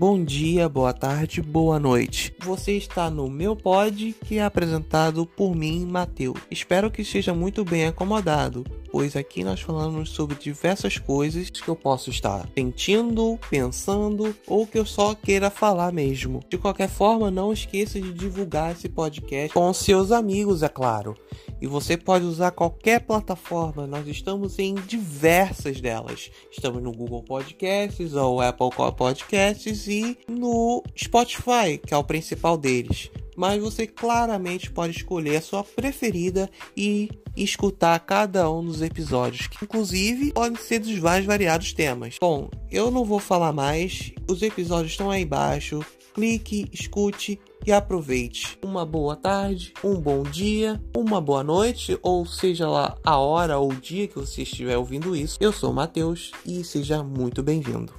Bom dia, boa tarde, boa noite. Você está no meu pod, que é apresentado por mim, Matheus. Espero que esteja muito bem acomodado, pois aqui nós falamos sobre diversas coisas que eu posso estar sentindo, pensando ou que eu só queira falar mesmo. De qualquer forma, não esqueça de divulgar esse podcast com seus amigos, é claro. E você pode usar qualquer plataforma, nós estamos em diversas delas. Estamos no Google Podcasts ou Apple Podcasts e no Spotify, que é o principal deles. Mas você claramente pode escolher a sua preferida e escutar cada um dos episódios, que inclusive podem ser dos mais variados temas. Bom, eu não vou falar mais, os episódios estão aí embaixo. Clique, escute e aproveite. Uma boa tarde, um bom dia, uma boa noite, ou seja lá a hora ou dia que você estiver ouvindo isso. Eu sou o Matheus e seja muito bem-vindo.